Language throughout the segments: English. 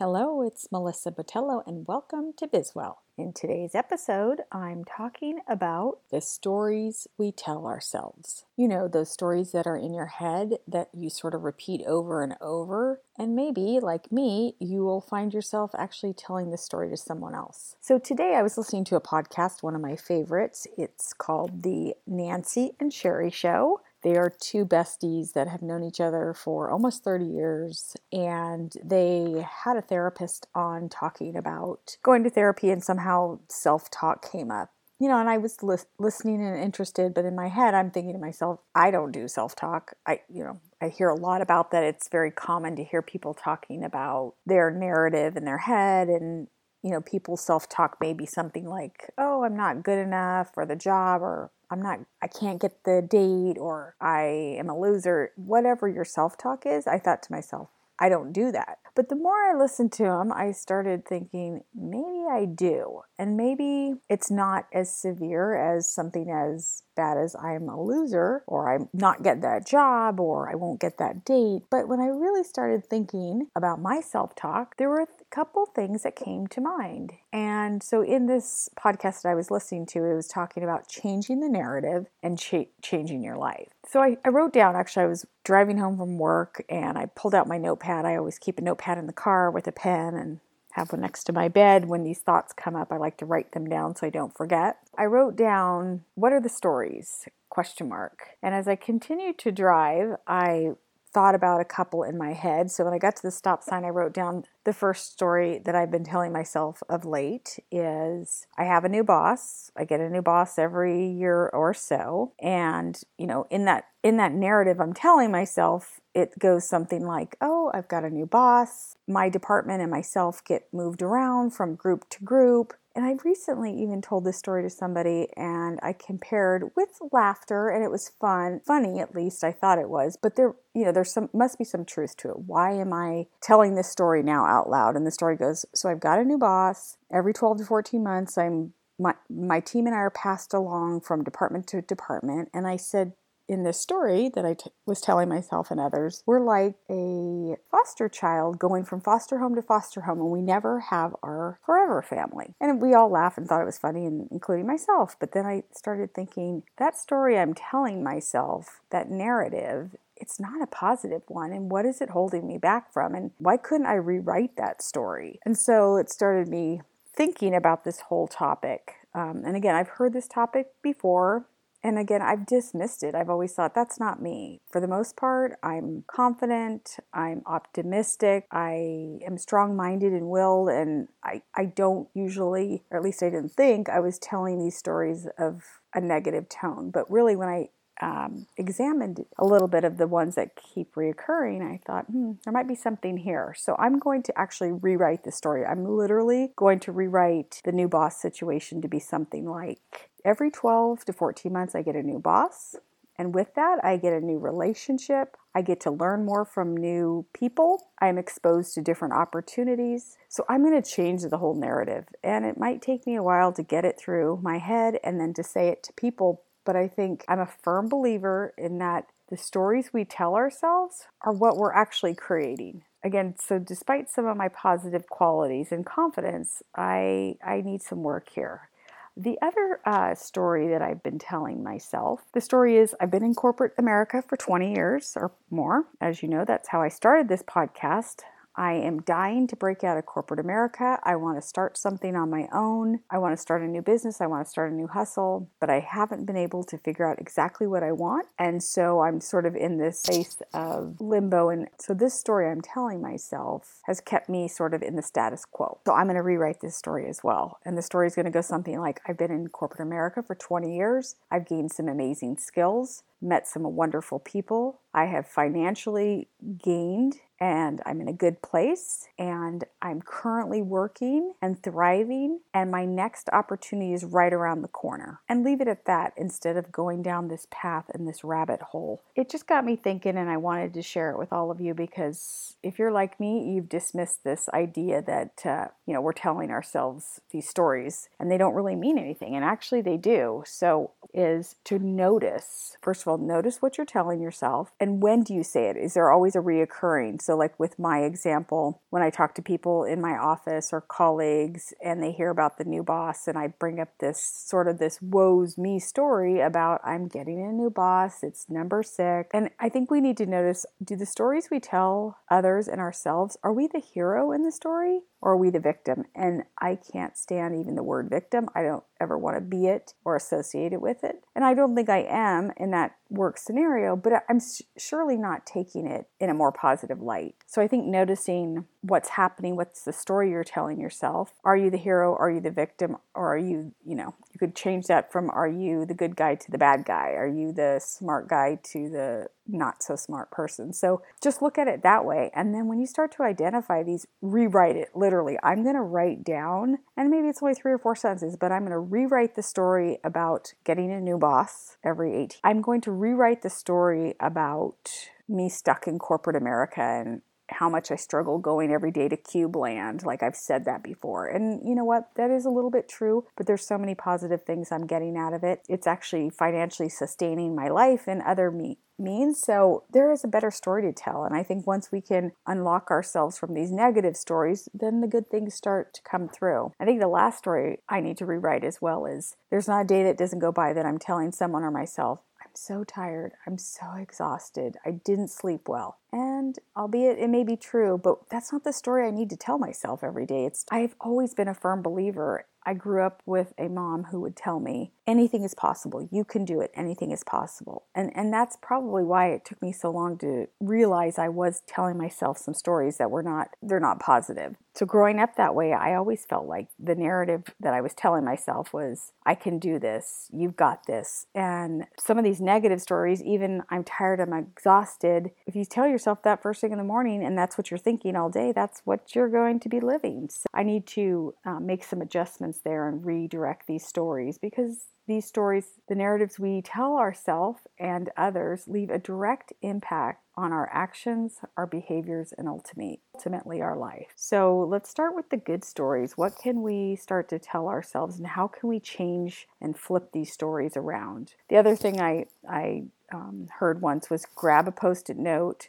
Hello, it's Melissa Botello, and welcome to Bizwell. In today's episode, I'm talking about the stories we tell ourselves. You know, those stories that are in your head that you sort of repeat over and over. And maybe, like me, you will find yourself actually telling the story to someone else. So today I was listening to a podcast, one of my favorites. It's called The Nancy and Sherry Show. They are two besties that have known each other for almost 30 years, and they had a therapist on talking about going to therapy, and somehow self talk came up. You know, and I was li- listening and interested, but in my head, I'm thinking to myself, I don't do self talk. I, you know, I hear a lot about that. It's very common to hear people talking about their narrative in their head and you know, people's self talk may be something like, oh, I'm not good enough for the job, or I'm not, I can't get the date, or I am a loser. Whatever your self talk is, I thought to myself, I don't do that. But the more I listened to him, I started thinking, maybe I do. And maybe it's not as severe as something as bad as I'm a loser, or I'm not get that job, or I won't get that date. But when I really started thinking about my self talk, there were couple things that came to mind. And so in this podcast that I was listening to, it was talking about changing the narrative and cha- changing your life. So I, I wrote down, actually, I was driving home from work and I pulled out my notepad. I always keep a notepad in the car with a pen and have one next to my bed. When these thoughts come up, I like to write them down so I don't forget. I wrote down, what are the stories? Question mark. And as I continued to drive, I thought about a couple in my head. So when I got to the stop sign, I wrote down the first story that I've been telling myself of late is I have a new boss. I get a new boss every year or so. And, you know, in that in that narrative I'm telling myself, it goes something like, "Oh, I've got a new boss. My department and myself get moved around from group to group. And I recently even told this story to somebody and I compared with laughter and it was fun, funny at least I thought it was, but there you know there's some must be some truth to it. Why am I telling this story now out loud? And the story goes, so I've got a new boss. Every 12 to 14 months I'm my my team and I are passed along from department to department and I said in this story that I t- was telling myself and others, we're like a foster child going from foster home to foster home, and we never have our forever family. And we all laughed and thought it was funny, and including myself. But then I started thinking that story I'm telling myself, that narrative, it's not a positive one. And what is it holding me back from? And why couldn't I rewrite that story? And so it started me thinking about this whole topic. Um, and again, I've heard this topic before and again, I've dismissed it. I've always thought that's not me. For the most part, I'm confident, I'm optimistic, I am strong minded and willed, and I, I don't usually, or at least I didn't think, I was telling these stories of a negative tone. But really, when I um, examined a little bit of the ones that keep reoccurring, I thought, hmm, there might be something here. So I'm going to actually rewrite the story. I'm literally going to rewrite the new boss situation to be something like every 12 to 14 months, I get a new boss. And with that, I get a new relationship. I get to learn more from new people. I'm exposed to different opportunities. So I'm going to change the whole narrative. And it might take me a while to get it through my head and then to say it to people. But I think I'm a firm believer in that the stories we tell ourselves are what we're actually creating. Again, so despite some of my positive qualities and confidence, I, I need some work here. The other uh, story that I've been telling myself, the story is I've been in corporate America for 20 years or more. As you know, that's how I started this podcast. I am dying to break out of corporate America. I want to start something on my own. I want to start a new business. I want to start a new hustle, but I haven't been able to figure out exactly what I want. And so I'm sort of in this space of limbo. And so this story I'm telling myself has kept me sort of in the status quo. So I'm going to rewrite this story as well. And the story is going to go something like I've been in corporate America for 20 years. I've gained some amazing skills, met some wonderful people. I have financially gained and I'm in a good place and I'm currently working and thriving and my next opportunity is right around the corner. And leave it at that instead of going down this path and this rabbit hole. It just got me thinking and I wanted to share it with all of you because if you're like me, you've dismissed this idea that uh, you know, we're telling ourselves these stories and they don't really mean anything and actually they do. So is to notice. First of all, notice what you're telling yourself and when do you say it? Is there always a reoccurring? So, like with my example, when I talk to people in my office or colleagues and they hear about the new boss, and I bring up this sort of this woes me story about I'm getting a new boss, it's number six. And I think we need to notice do the stories we tell others and ourselves, are we the hero in the story? or are we the victim? And I can't stand even the word victim. I don't ever want to be it or associate it with it. And I don't think I am in that work scenario, but I'm surely not taking it in a more positive light. So I think noticing what's happening, what's the story you're telling yourself. Are you the hero? Are you the victim? Or are you, you know, you could change that from are you the good guy to the bad guy? Are you the smart guy to the not so smart person? So just look at it that way. And then when you start to identify these, rewrite it literally. I'm going to write down, and maybe it's only three or four sentences, but I'm going to rewrite the story about getting a new boss every 18. I'm going to rewrite the story about me stuck in corporate America and how much I struggle going every day to Cube Land. Like I've said that before. And you know what? That is a little bit true, but there's so many positive things I'm getting out of it. It's actually financially sustaining my life and other me means. So there is a better story to tell. And I think once we can unlock ourselves from these negative stories, then the good things start to come through. I think the last story I need to rewrite as well is there's not a day that doesn't go by that I'm telling someone or myself, so tired. I'm so exhausted. I didn't sleep well. And albeit it may be true, but that's not the story I need to tell myself every day. It's I've always been a firm believer I grew up with a mom who would tell me, anything is possible. You can do it. Anything is possible. And and that's probably why it took me so long to realize I was telling myself some stories that were not they're not positive. So growing up that way, I always felt like the narrative that I was telling myself was I can do this. You've got this. And some of these negative stories, even I'm tired, I'm exhausted. If you tell yourself that first thing in the morning and that's what you're thinking all day, that's what you're going to be living. So I need to uh, make some adjustments there and redirect these stories because these stories, the narratives we tell ourselves and others, leave a direct impact on our actions, our behaviors, and ultimately, ultimately our life. So let's start with the good stories. What can we start to tell ourselves, and how can we change and flip these stories around? The other thing I I um, heard once was grab a post-it note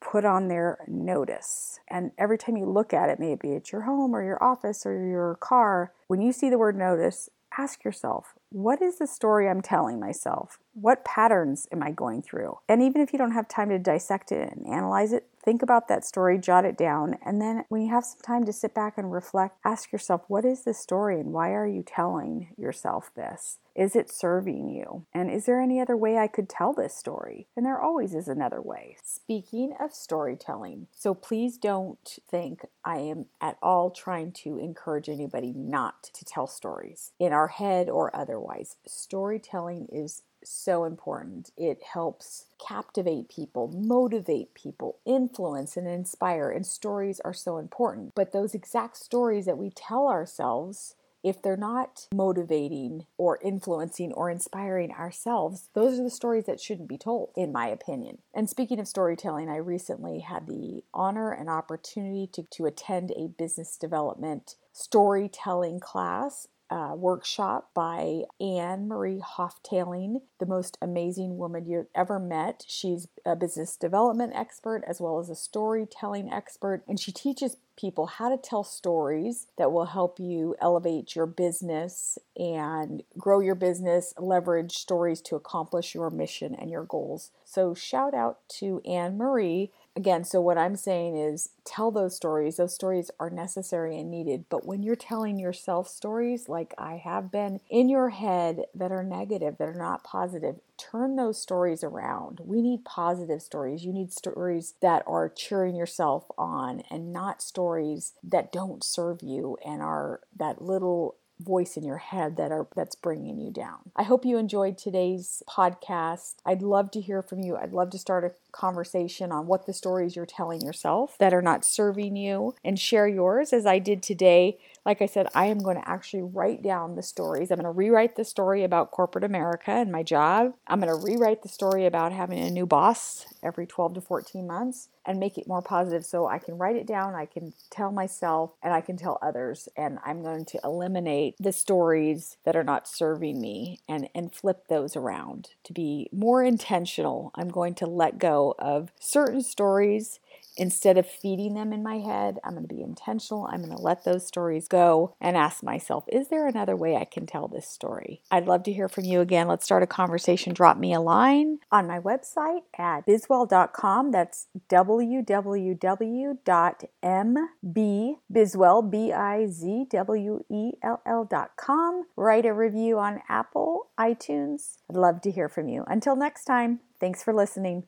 put on their notice. And every time you look at it, maybe it's your home or your office or your car, when you see the word notice, ask yourself, what is the story I'm telling myself? What patterns am I going through? And even if you don't have time to dissect it and analyze it, think about that story, jot it down, and then when you have some time to sit back and reflect, ask yourself, what is this story and why are you telling yourself this? Is it serving you? And is there any other way I could tell this story? And there always is another way. Speaking of storytelling, so please don't think I am at all trying to encourage anybody not to tell stories in our head or otherwise. Storytelling is so important. It helps captivate people, motivate people, influence and inspire. And stories are so important. But those exact stories that we tell ourselves if they're not motivating or influencing or inspiring ourselves, those are the stories that shouldn't be told, in my opinion. And speaking of storytelling, I recently had the honor and opportunity to, to attend a business development storytelling class uh, workshop by Anne Marie Hoftailing, the most amazing woman you've ever met. She's a business development expert as well as a storytelling expert, and she teaches people how to tell stories that will help you elevate your business and grow your business, leverage stories to accomplish your mission and your goals. So, shout out to Anne Marie again, so what I'm saying is tell those stories. Those stories are necessary and needed. But when you're telling yourself stories like I have been in your head that are negative, that are not positive, turn those stories around. We need positive stories. You need stories that are cheering yourself on and not stories that don't serve you and are that little voice in your head that are that's bringing you down. I hope you enjoyed today's podcast. I'd love to hear from you. I'd love to start a conversation on what the stories you're telling yourself that are not serving you and share yours as I did today. Like I said, I am going to actually write down the stories. I'm going to rewrite the story about corporate America and my job. I'm going to rewrite the story about having a new boss every 12 to 14 months and make it more positive so I can write it down, I can tell myself, and I can tell others. And I'm going to eliminate the stories that are not serving me and, and flip those around to be more intentional. I'm going to let go of certain stories Instead of feeding them in my head, I'm going to be intentional. I'm going to let those stories go and ask myself, is there another way I can tell this story? I'd love to hear from you again. Let's start a conversation. Drop me a line on my website at bizwell.com. That's www.mbizwell, B-I-Z-W-E-L-L.com. Write a review on Apple, iTunes. I'd love to hear from you. Until next time, thanks for listening.